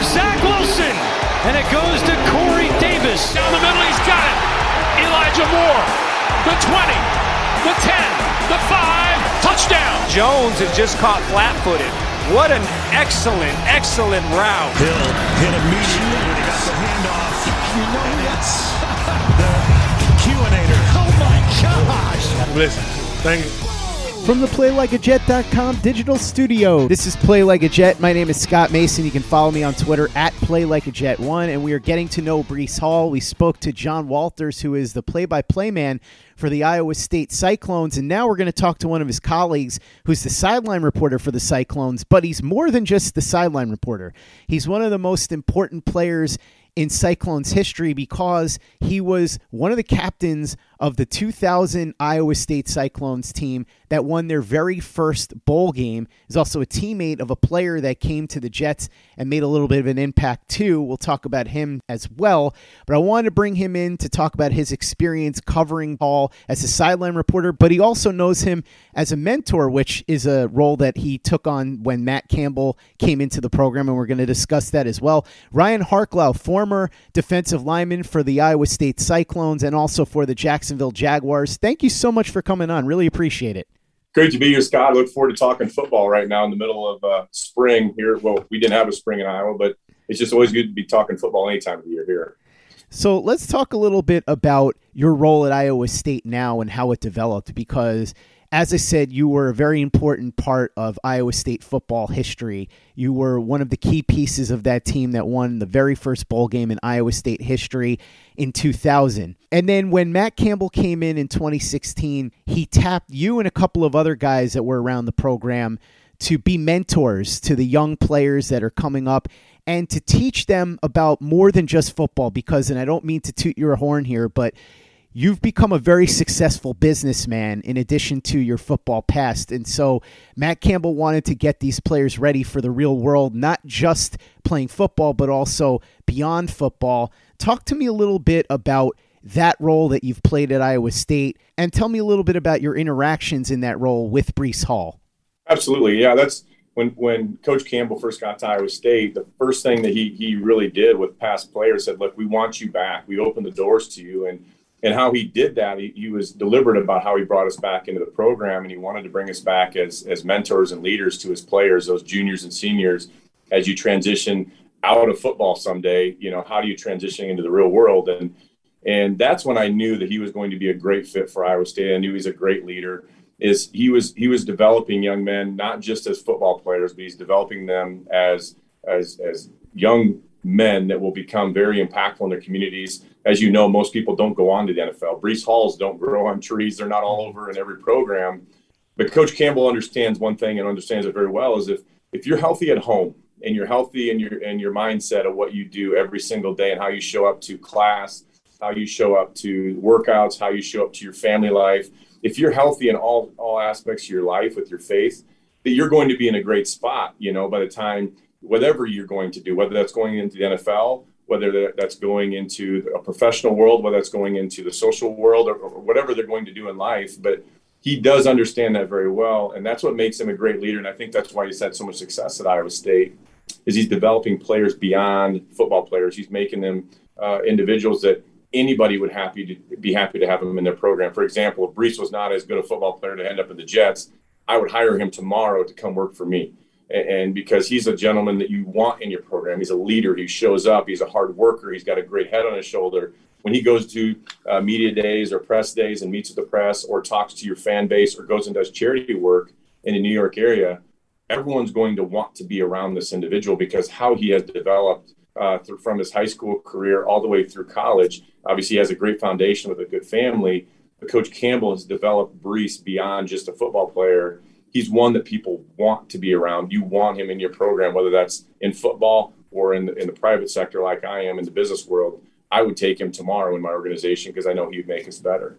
for Zach Wilson. And it goes to Corey Davis. Down the middle, he's got it. Elijah Moore. The 20, the 10, the 5, touchdown. Jones is just caught flat footed. What an excellent, excellent route. Hill hit immediately when he got the handoff. You know and that's the QAnator. Oh my gosh. Listen, thank you. From the PlayLikeAJet.com digital studio, this is Play Like a Jet. My name is Scott Mason. You can follow me on Twitter at PlayLikeAJet1, and we are getting to know Breece Hall. We spoke to John Walters, who is the play-by-play man for the Iowa State Cyclones, and now we're going to talk to one of his colleagues, who's the sideline reporter for the Cyclones. But he's more than just the sideline reporter. He's one of the most important players in Cyclones history because he was one of the captains of the 2000 Iowa State Cyclones team that won their very first bowl game. Is also a teammate of a player that came to the Jets and made a little bit of an impact too. We'll talk about him as well. But I wanted to bring him in to talk about his experience covering Hall as a sideline reporter, but he also knows him as a mentor, which is a role that he took on when Matt Campbell came into the program, and we're going to discuss that as well. Ryan Harklau, former defensive lineman for the Iowa State Cyclones and also for the Jacksonville Jaguars. Thank you so much for coming on. Really appreciate it. Great to be here, Scott. I look forward to talking football right now in the middle of uh, spring here. Well, we didn't have a spring in Iowa, but it's just always good to be talking football any time of the year here. So let's talk a little bit about your role at Iowa State now and how it developed because as I said, you were a very important part of Iowa State football history. You were one of the key pieces of that team that won the very first bowl game in Iowa State history in 2000. And then when Matt Campbell came in in 2016, he tapped you and a couple of other guys that were around the program to be mentors to the young players that are coming up and to teach them about more than just football because and I don't mean to toot your horn here, but you've become a very successful businessman in addition to your football past. And so Matt Campbell wanted to get these players ready for the real world, not just playing football, but also beyond football. Talk to me a little bit about that role that you've played at Iowa State and tell me a little bit about your interactions in that role with Breece Hall. Absolutely. Yeah, that's when when Coach Campbell first got to Iowa State, the first thing that he he really did with past players said, "Look, we want you back. We open the doors to you." And and how he did that, he, he, was deliberate about how he brought us back into the program, and he wanted to bring us back as as mentors and leaders to his players, those juniors and seniors, as you transition out of football someday. You know, how do you transition into the real world? And and that's when I knew that he was going to be a great fit for Iowa State. I knew he's a great leader. Is he was he was developing young men not just as football players, but he's developing them as as as young men that will become very impactful in their communities. As you know, most people don't go on to the NFL. Breece Halls don't grow on trees. They're not all over in every program. But Coach Campbell understands one thing and understands it very well is if if you're healthy at home and you're healthy in your in your mindset of what you do every single day and how you show up to class, how you show up to workouts, how you show up to your family life, if you're healthy in all all aspects of your life with your faith, that you're going to be in a great spot, you know, by the time whatever you're going to do, whether that's going into the NFL, whether that's going into a professional world, whether that's going into the social world, or, or, whatever they're going to do in life. But he does understand that very well, and that's what makes him a great leader. And I think that's why he's had so much success at Iowa State, is he's developing players beyond football players. He's making them uh, individuals that anybody would happy to be happy to have him in their program. For example, if Breece was not as good a football player to end up in the Jets, I would hire him tomorrow to come work for me and because he's a gentleman that you want in your program. He's a leader. He shows up. He's a hard worker. He's got a great head on his shoulder. When he goes to uh, media days or press days and meets with the press or talks to your fan base or goes and does charity work in the New York area, everyone's going to want to be around this individual because how he has developed uh, through, from his high school career all the way through college. Obviously, he has a great foundation with a good family. But Coach Campbell has developed Breece beyond just a football player he's one that people want to be around. You want him in your program, whether that's in football or in the, in the private sector like I am in the business world, I would take him tomorrow in my organization because I know he'd make us better.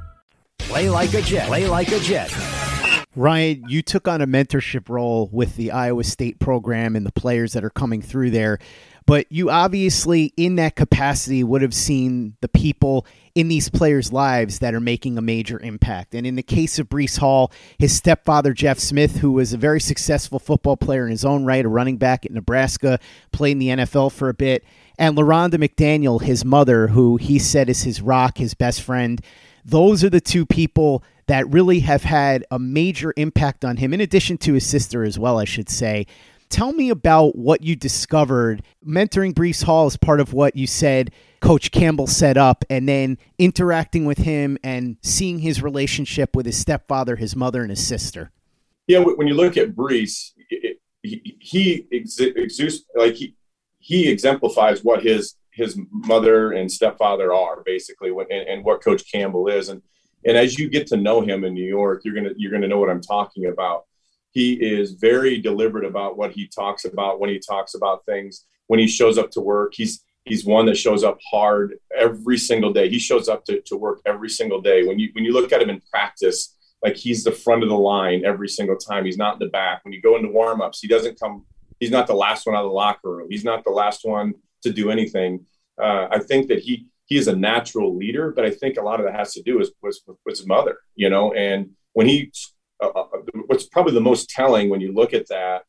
Play like a Jet. Play like a Jet. Ryan, you took on a mentorship role with the Iowa State program and the players that are coming through there. But you obviously, in that capacity, would have seen the people in these players' lives that are making a major impact. And in the case of Breece Hall, his stepfather, Jeff Smith, who was a very successful football player in his own right, a running back at Nebraska, played in the NFL for a bit, and LaRhonda McDaniel, his mother, who he said is his rock, his best friend those are the two people that really have had a major impact on him, in addition to his sister as well, I should say. Tell me about what you discovered. Mentoring Breece Hall is part of what you said Coach Campbell set up, and then interacting with him and seeing his relationship with his stepfather, his mother, and his sister. Yeah, when you look at Breece, he, he exudes like he he exemplifies what his his mother and stepfather are basically and, and what coach campbell is. And and as you get to know him in new york you're gonna you're gonna know what i'm talking about. He is very deliberate about what he talks about when he talks about things. When he shows up to work he's he's one that shows up hard every single day. He shows up to, to work every single day. When you when you look at him in practice like he's the front of the line every single time. He's not in the back. When you go into warm-ups he doesn't come he's not the last one out of the locker room. He's not the last one to do anything. Uh, I think that he he is a natural leader, but I think a lot of that has to do with, his mother, you know. And when he, uh, uh, what's probably the most telling when you look at that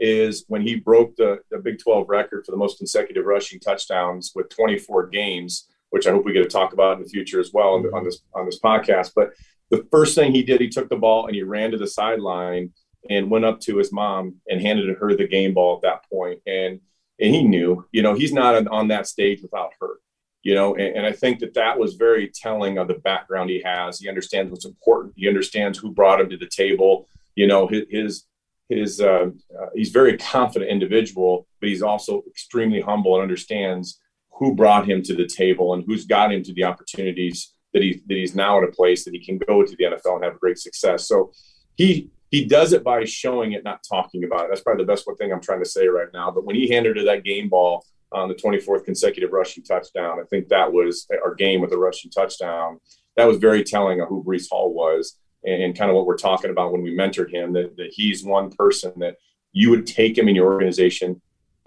is when he broke the, the Big 12 record for the most consecutive rushing touchdowns with 24 games, which I hope we get to talk about in the future as well on, on this on this podcast. But the first thing he did, he took the ball and he ran to the sideline and went up to his mom and handed her the game ball at that point. And and he knew, you know, he's not on that stage without her, you know, and, and, I think that that was very telling of the background he has. He understands what's important. He understands who brought him to the table. You know, his his, his uh, uh, he's very confident individual, but he's also extremely humble and understands who brought him to the table and who's got him to the opportunities that he that he's now at a place that he can go to the NFL and have a great success. So he he does it by showing it, not talking about it. That's probably the best one thing I'm trying to say right now. But when he handed her that game ball on the 24th consecutive rushing touchdown, I think that was our game with the rushing touchdown. That was very telling of who Breece Hall was and, and kind of what we're talking about when we mentored him. That, that he's one person that you would take him in your organization.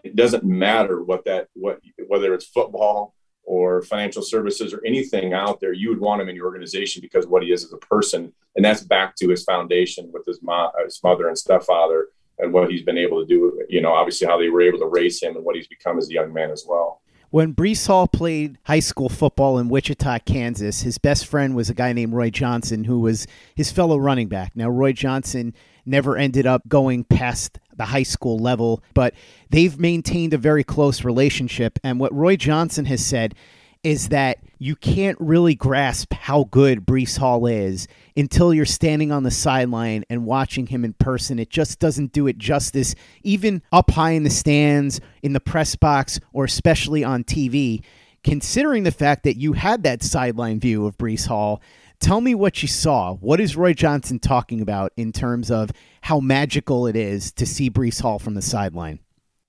It doesn't matter what that what whether it's football or financial services or anything out there, you would want him in your organization because what he is as a person. And that's back to his foundation with his, his mother and stepfather and what he's been able to do, you know, obviously how they were able to raise him and what he's become as a young man as well. When Breece Hall played high school football in Wichita, Kansas, his best friend was a guy named Roy Johnson, who was his fellow running back. Now, Roy Johnson never ended up going past the high school level, but they've maintained a very close relationship. And what Roy Johnson has said is that you can't really grasp how good Breece Hall is until you're standing on the sideline and watching him in person. It just doesn't do it justice, even up high in the stands, in the press box, or especially on TV. Considering the fact that you had that sideline view of Breece Hall, tell me what you saw. What is Roy Johnson talking about in terms of how magical it is to see Breece Hall from the sideline?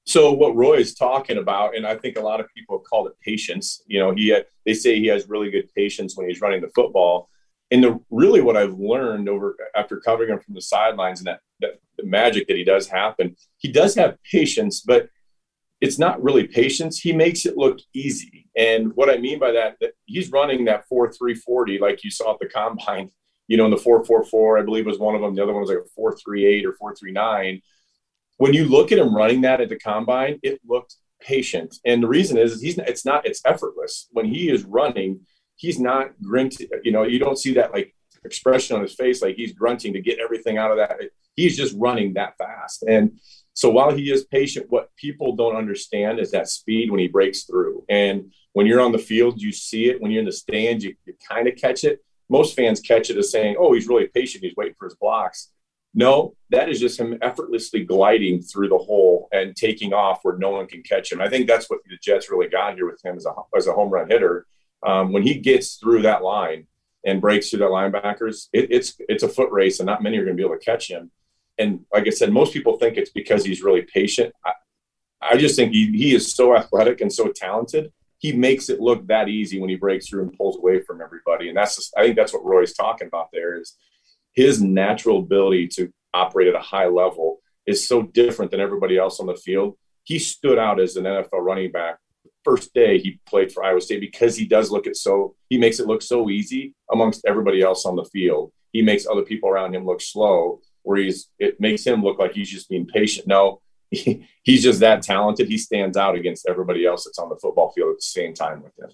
So what Roy is talking about, and I think a lot of people have called it patience. You know, he they say he has really good patience when he's running the football. And the really what I've learned over after covering him from the sidelines and that, that the magic that he does happen, he does have patience, but it's not really patience. He makes it look easy. And what I mean by that, that he's running that four three forty like you saw at the combine. You know, in the four four four, I believe was one of them. The other one was like a four three eight or four three nine when you look at him running that at the combine, it looked patient. And the reason is, he's it's not it's effortless. When he is running, he's not grunting. You know, you don't see that like expression on his face like he's grunting to get everything out of that. He's just running that fast. And So while he is patient, what people don't understand is that speed when he breaks through. And when you're on the field, you see it. When you're in the stands, you, you kind of catch it. Most fans catch it as saying, oh, he's really patient. He's waiting for his blocks. No, that is just him effortlessly gliding through the hole and taking off where no one can catch him. I think that's what the Jets really got here with him as a, as a home run hitter. Um, when he gets through that line and breaks through that linebackers, it, it's it's a foot race, and not many are going to be able to catch him. And like I said, most people think it's because he's really patient. I, I just think he, he is so athletic and so talented. He makes it look that easy when he breaks through and pulls away from everybody. And that's just, I think that's what Roy's talking about there is his natural ability to operate at a high level is so different than everybody else on the field. He stood out as an NFL running back first day he played for Iowa State because he does look it so he makes it look so easy amongst everybody else on the field. He makes other people around him look slow, where he's it makes him look like he's just being patient. No, he, he's just that talented. He stands out against everybody else that's on the football field at the same time with him.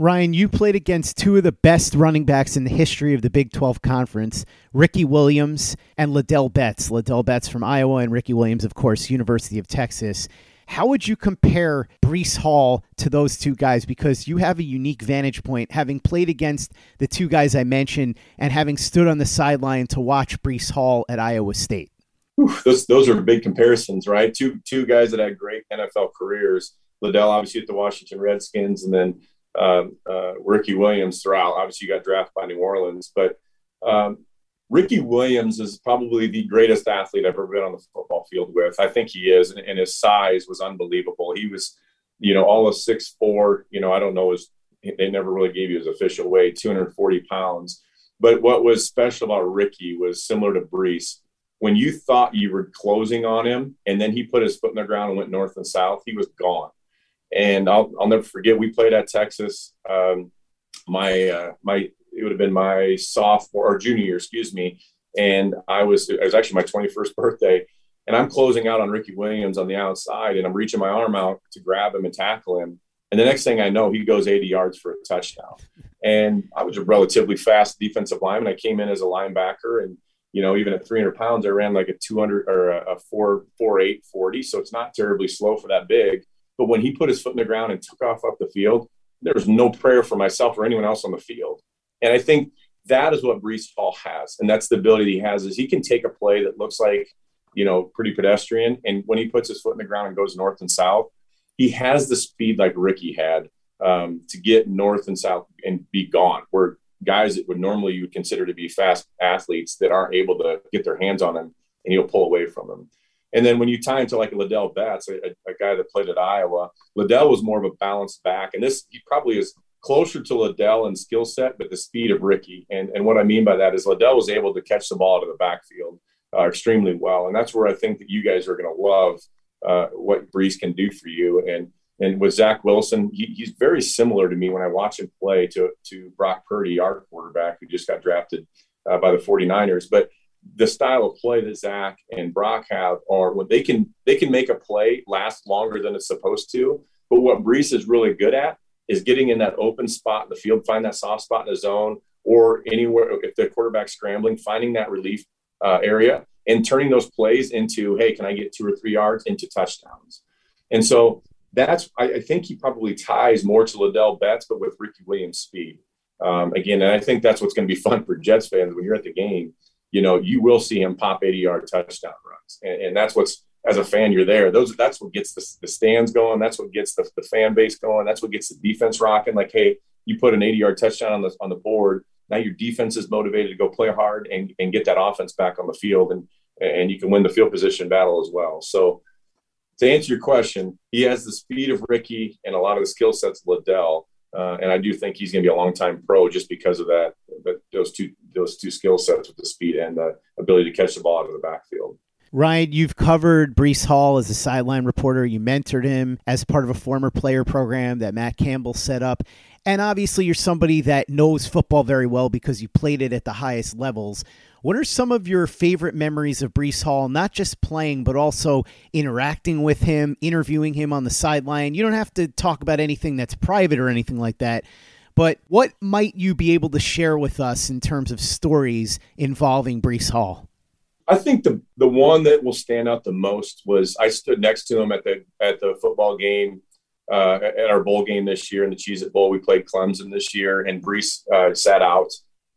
Ryan, you played against two of the best running backs in the history of the Big 12 Conference, Ricky Williams and Ladell Betts. Ladell Betts from Iowa and Ricky Williams, of course, University of Texas. How would you compare Breece Hall to those two guys? Because you have a unique vantage point, having played against the two guys I mentioned and having stood on the sideline to watch Breece Hall at Iowa State. Those, those are big comparisons, right? Two two guys that had great NFL careers. Ladell, obviously, at the Washington Redskins, and then um, uh, Ricky Williams throughout. Obviously, you got drafted by New Orleans, but um, Ricky Williams is probably the greatest athlete I've ever been on the football field with. I think he is, and, and his size was unbelievable. He was, you know, all of six four. You know, I don't know his. They never really gave you his official weight, 240 pounds. But what was special about Ricky was similar to Breece. When you thought you were closing on him, and then he put his foot in the ground and went north and south, he was gone. And I'll, I'll never forget. We played at Texas. Um, my uh, my it would have been my sophomore or junior year, excuse me. And I was it was actually my 21st birthday, and I'm closing out on Ricky Williams on the outside, and I'm reaching my arm out to grab him and tackle him. And the next thing I know, he goes 80 yards for a touchdown. And I was a relatively fast defensive lineman. I came in as a linebacker, and you know, even at 300 pounds, I ran like a 200 or a, 4 4 8 40. So it's not terribly slow for that big. But when he put his foot in the ground and took off up the field, there was no prayer for myself or anyone else on the field. And I think that is what Breece Hall has. And that's the ability he has is he can take a play that looks like, you know, pretty pedestrian. And when he puts his foot in the ground and goes north and south, he has the speed like Ricky had um, to get north and south and be gone. Where guys that would normally you would consider to be fast athletes that aren't able to get their hands on him and he'll pull away from them. And then when you tie him to like a Ladell Betts, a, a, guy that played at Iowa, Ladell was more of a balanced back. And this, he probably is closer to Ladell in skill set, but the speed of Ricky. And, and what I mean by that is Ladell was able to catch the ball out of the backfield uh, extremely well. And that's where I think that you guys are going to love uh, what Breece can do for you. And and with Zach Wilson, he, he's very similar to me when I watch him play to, to Brock Purdy, our quarterback, who just got drafted uh, by the 49ers. But the style of play that Zach and Brock have are what they can they can make a play last longer than it's supposed to. But what Breece is really good at is getting in that open spot in the field, find that soft spot in the zone, or anywhere if the quarterback's scrambling, finding that relief uh, area and turning those plays into, hey, can I get two or three yards into touchdowns? And so that's I, I think he probably ties more to Ladell Betts, but with Ricky Williams' speed. Um, again, and I think that's what's going to be fun for Jets fans when you're at the game. You know, you will see him pop 80 yard touchdown runs, and, and that's what's as a fan, you're there. Those that's what gets the, the stands going. That's what gets the, the fan base going. That's what gets the defense rocking. Like, hey, you put an 80 yard touchdown on the on the board. Now your defense is motivated to go play hard and, and get that offense back on the field, and and you can win the field position battle as well. So, to answer your question, he has the speed of Ricky and a lot of the skill sets of Ladell. Uh, and I do think he's going to be a long time pro just because of that, that those two those two skill sets with the speed and the ability to catch the ball out of the backfield. Ryan, you've covered Breece Hall as a sideline reporter. You mentored him as part of a former player program that Matt Campbell set up. And obviously, you're somebody that knows football very well because you played it at the highest levels. What are some of your favorite memories of Breece Hall, not just playing, but also interacting with him, interviewing him on the sideline? You don't have to talk about anything that's private or anything like that. But what might you be able to share with us in terms of stories involving Breece Hall? I think the the one that will stand out the most was I stood next to him at the at the football game uh, at our bowl game this year in the Cheez It Bowl. We played Clemson this year, and Breece uh, sat out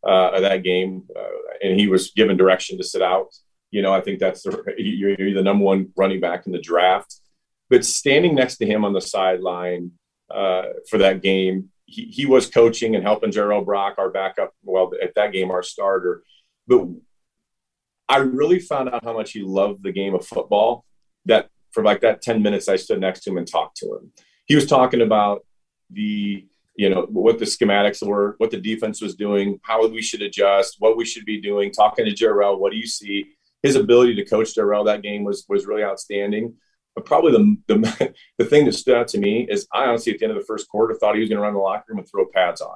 uh, of that game, uh, and he was given direction to sit out. You know, I think that's the you're, you're the number one running back in the draft. But standing next to him on the sideline uh, for that game, he, he was coaching and helping Jirehl Brock, our backup. Well, at that game, our starter. But I really found out how much he loved the game of football. That for like that ten minutes, I stood next to him and talked to him. He was talking about the you know what the schematics were, what the defense was doing, how we should adjust, what we should be doing. Talking to Jirehl, what do you see? His ability to coach Jirehl that game was was really outstanding. But probably the, the the thing that stood out to me is I honestly at the end of the first quarter thought he was going to run the locker room and throw pads on.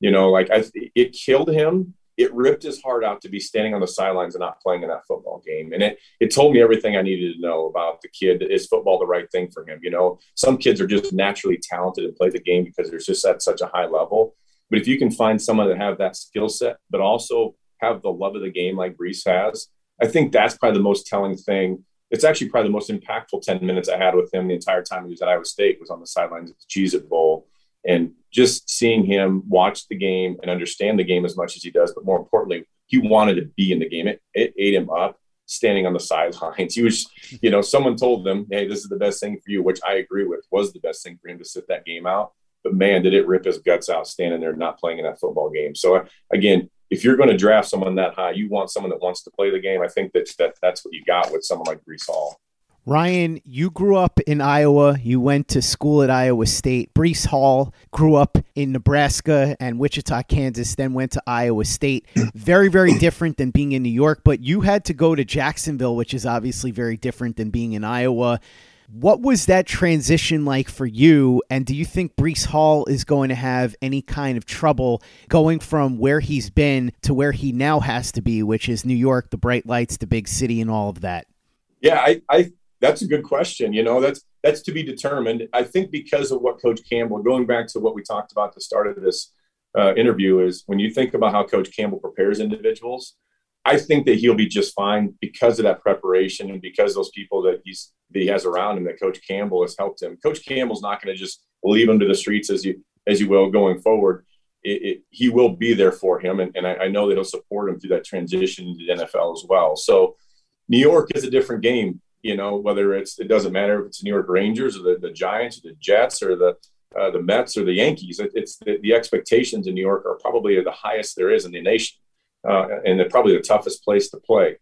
You know, like I, it killed him. It ripped his heart out to be standing on the sidelines and not playing in that football game. And it it told me everything I needed to know about the kid. Is football the right thing for him? You know, some kids are just naturally talented and play the game because they're just at such a high level. But if you can find someone that have that skill set, but also have the love of the game like Breece has, I think that's probably the most telling thing it's actually probably the most impactful 10 minutes I had with him the entire time he was at Iowa State was on the sidelines at the Cheez It Bowl. And just seeing him watch the game and understand the game as much as he does, but more importantly, he wanted to be in the game. It, it ate him up standing on the sidelines. He was, you know, someone told him, hey, this is the best thing for you, which I agree with, was the best thing for him to sit that game out. But man, did it rip his guts out standing there not playing in that football game. So uh, again, if you're going to draft someone that high, you want someone that wants to play the game. I think that, that that's what you got with someone like Breece Hall. Ryan, you grew up in Iowa. You went to school at Iowa State. Breece Hall grew up in Nebraska and Wichita, Kansas, then went to Iowa State. Very, very different than being in New York, but you had to go to Jacksonville, which is obviously very different than being in Iowa. What was that transition like for you? And do you think Breece Hall is going to have any kind of trouble going from where he's been to where he now has to be, which is New York, the bright lights, the big city, and all of that? Yeah, I, I that's a good question. You know, that's that's to be determined. I think because of what Coach Campbell, going back to what we talked about at the start of this uh, interview, is when you think about how Coach Campbell prepares individuals, I think that he'll be just fine because of that preparation and because those people that he's that he has around him that Coach Campbell has helped him. Coach Campbell's not going to just leave him to the streets as you as you will going forward. It, it, he will be there for him, and, and I, I, know that he'll support him through that transition to the NFL as well. So, New York is a different game. You know, whether it's it doesn't matter if it's the New York Rangers or the, the Giants or the Jets or the uh, the Mets or the Yankees. It, it's the, the, expectations in New York are probably the highest there is in the nation, uh, and they're probably the toughest place to play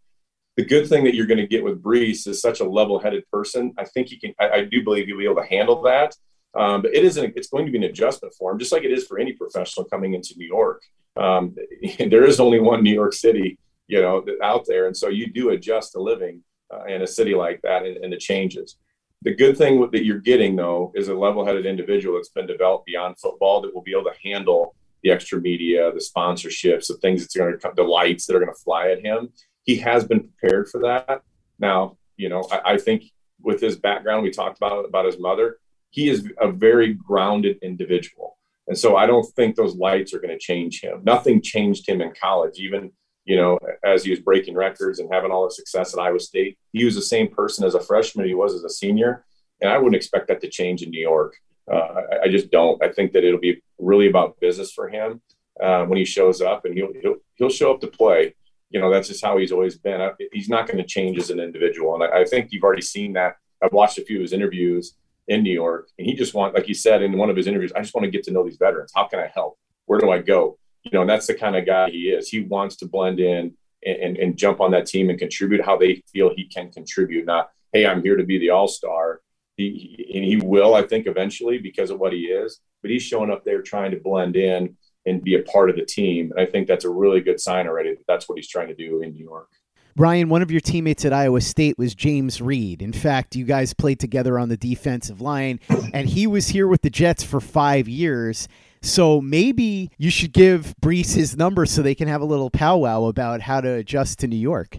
the good thing that you're going to get with Breece is such a level-headed person. I think he can. I, I do believe he'll be able to handle that. Um, but it isn't. It's going to be an adjustment for him, just like it is for any professional coming into New York. Um, there is only one New York City, you know, out there, and so you do adjust to living uh, in a city like that and, and the changes. The good thing that you're getting though is a level-headed individual that's been developed beyond football that will be able to handle the extra media, the sponsorships, the things that's going to come, the lights that are going to fly at him he has been prepared for that. Now, you know, I, I think with his background, we talked about about his mother. He is a very grounded individual, and so I don't think those lights are going to change him. Nothing changed him in college, even you know, as he was breaking records and having all the success at Iowa State. He was the same person as a freshman he was as a senior, and I wouldn't expect that to change in New York. Uh, I, I, just don't. I think that it'll be really about business for him uh, when he shows up, and he'll, he'll he'll show up to play you know, that's just how he's always been. He's not going to change as an individual. And I, I, think you've already seen that. I've watched a few of his interviews in New York, and he just want, like he said in one of his interviews, I just want to get to know these veterans. How can I help? Where do I go? You know, and that's the kind of guy he is. He wants to blend in and, and, and jump on that team and contribute how they feel he can contribute. Not, hey, I'm here to be the all star. He, he, and he will, I think, eventually because of what he is. But he's showing up there trying to blend in and be a part of the team. And I think that's a really good sign already that that's what he's trying to do in New York. Ryan, one of your teammates at Iowa State was James Reed. In fact, you guys played together on the defensive line, and he was here with the Jets for five years. So maybe you should give Breece his number so they can have a little powwow about how to adjust to New York.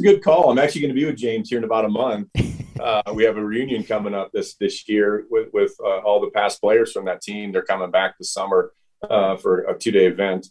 Good call. I'm actually going to be with James here in about a month. Uh, we have a reunion coming up this this year with with uh, all the past players from that team. They're coming back this summer uh, for a two day event.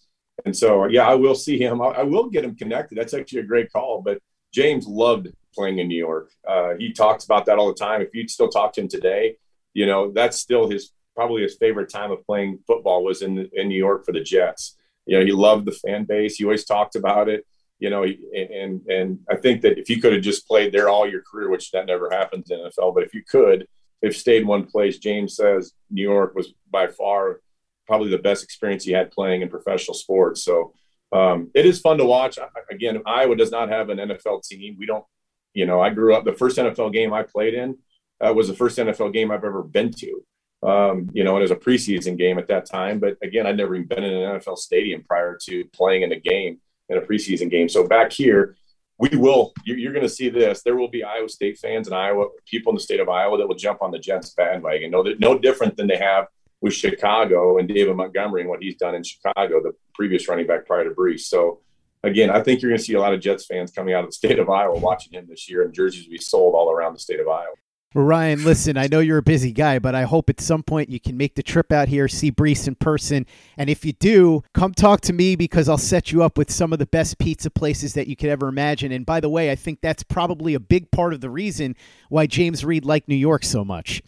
And so, yeah, I will see him. I, I, will get him connected. That's actually a great call. But James loved playing in New York. Uh, he talks about that all the time. If you still talk to him today, you know that's still his probably his favorite time of playing football was in in New York for the Jets. You know, he loved the fan base. He always talked about it. You know, and and I think that if you could have just played there all your career, which that never happens in NFL, but if you could, if stayed one place, James says New York was by far probably the best experience he had playing in professional sports. So um, it is fun to watch. Again, Iowa does not have an NFL team. We don't, you know, I grew up, the first NFL game I played in uh, was the first NFL game I've ever been to. Um, you know, it was a preseason game at that time. But again, I'd never even been in an NFL stadium prior to playing in a game, in a preseason game. So back here, we will, you're going to see this. There will be Iowa State fans and Iowa people in the state of Iowa that will jump on the Jets bandwagon. No, no different than they have with Chicago and David Montgomery and what he's done in Chicago, the previous running back prior to Breece. So, again, I think you're going to see a lot of Jets fans coming out of the state of Iowa watching him this year, and jerseys will be sold all around the state of Iowa. Well, Ryan, listen, I know you're a busy guy, but I hope at some point you can make the trip out here, see Breece in person. And if you do, come talk to me because I'll set you up with some of the best pizza places that you could ever imagine. And by the way, I think that's probably a big part of the reason why James Reed liked New York so much.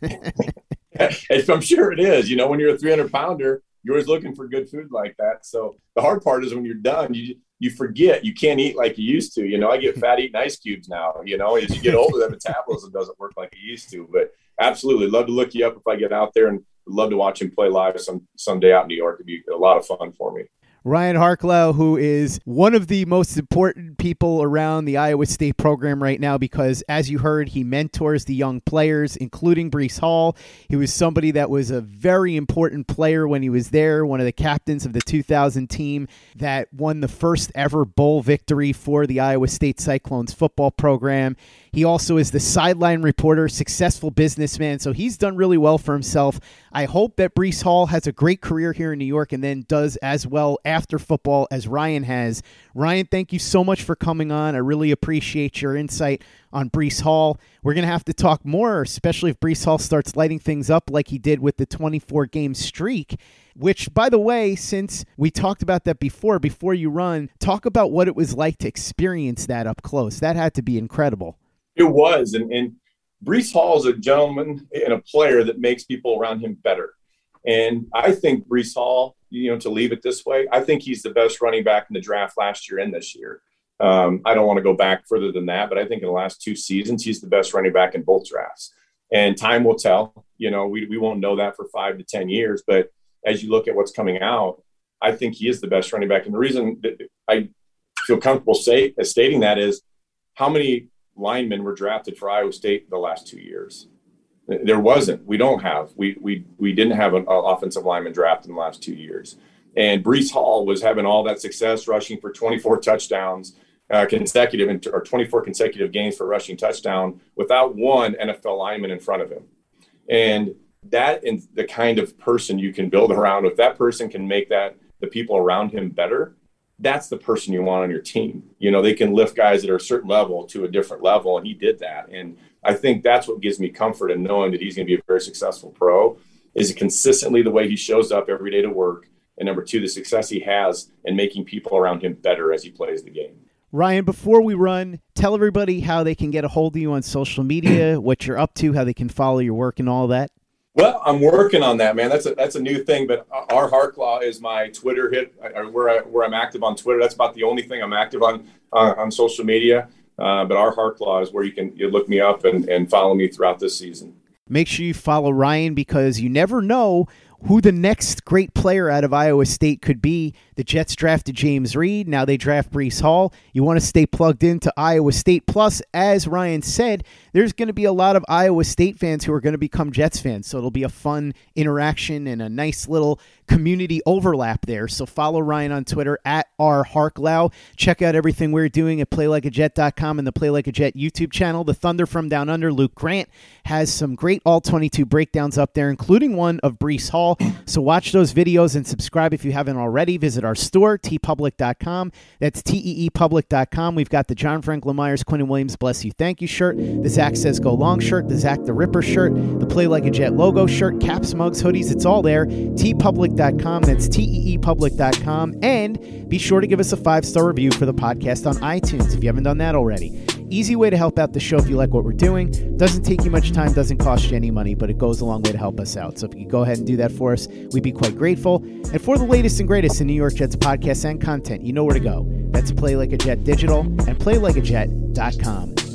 I'm sure it is. You know, when you're a 300 pounder, you're always looking for good food like that. So the hard part is when you're done, you you forget you can't eat like you used to. You know, I get fat eating ice cubes now. You know, as you get older, that metabolism doesn't work like it used to. But absolutely, love to look you up if I get out there, and love to watch him play live some someday out in New York. It'd be a lot of fun for me. Ryan Harklau, who is one of the most important people around the Iowa State program right now, because as you heard, he mentors the young players, including Breece Hall. He was somebody that was a very important player when he was there, one of the captains of the 2000 team that won the first ever bowl victory for the Iowa State Cyclones football program. He also is the sideline reporter, successful businessman, so he's done really well for himself. I hope that Breece Hall has a great career here in New York and then does as well after football as Ryan has. Ryan, thank you so much for coming on. I really appreciate your insight on Breece Hall. We're going to have to talk more, especially if Breece Hall starts lighting things up like he did with the 24 game streak. Which, by the way, since we talked about that before, before you run, talk about what it was like to experience that up close. That had to be incredible. It was, and and Breece Hall is a gentleman and a player that makes people around him better. And I think Breece Hall, you know, to leave it this way, I think he's the best running back in the draft last year and this year. Um, I don't want to go back further than that, but I think in the last two seasons, he's the best running back in both drafts. And time will tell. You know, we, we won't know that for five to 10 years. But as you look at what's coming out, I think he is the best running back. And the reason that I feel comfortable say, stating that is how many linemen were drafted for Iowa State the last two years. There wasn't. We don't have. We we we didn't have an offensive lineman draft in the last two years. And Breece Hall was having all that success, rushing for 24 touchdowns uh, consecutive or 24 consecutive games for rushing touchdown without one NFL lineman in front of him. And that is the kind of person you can build around. If that person can make that the people around him better, that's the person you want on your team. You know, they can lift guys that are a certain level to a different level, and he did that. And I think that's what gives me comfort in knowing that he's going to be a very successful pro. Is consistently the way he shows up every day to work, and number two, the success he has in making people around him better as he plays the game. Ryan, before we run, tell everybody how they can get a hold of you on social media, what you're up to, how they can follow your work, and all that. Well, I'm working on that, man. That's a that's a new thing. But our Harklau is my Twitter hit, where I, where I'm active on Twitter. That's about the only thing I'm active on uh, on social media. Uh, but our Harklau is where you can you look me up and, and follow me throughout this season. Make sure you follow Ryan because you never know who the next great player out of Iowa State could be. The Jets drafted James Reed. Now they draft Breece Hall. You want to stay plugged into Iowa State. Plus, as Ryan said, there's going to be a lot of Iowa State fans who are going to become Jets fans. So it'll be a fun interaction and a nice little community overlap there. So follow Ryan on Twitter at R Harklau. Check out everything we're doing at playlikeajet.com and the Play Like a Jet YouTube channel. The Thunder from Down Under, Luke Grant, has some great all 22 breakdowns up there, including one of Breece Hall. So watch those videos and subscribe if you haven't already. Visit our store, teepublic.com. That's T E E public.com. We've got the John Franklin Myers, Quinnen Williams, Bless You, Thank You shirt, the Zach Says Go Long shirt, the Zach the Ripper shirt, the Play Like a Jet logo shirt, caps, mugs, hoodies. It's all there. teepublic.com. That's teepublic.com. And be sure to give us a five star review for the podcast on iTunes if you haven't done that already. Easy way to help out the show if you like what we're doing. Doesn't take you much time, doesn't cost you any money, but it goes a long way to help us out. So if you go ahead and do that for us, we'd be quite grateful. And for the latest and greatest in New York Jets podcasts and content, you know where to go. That's Play Like a Jet Digital and PlayLikeAJet.com.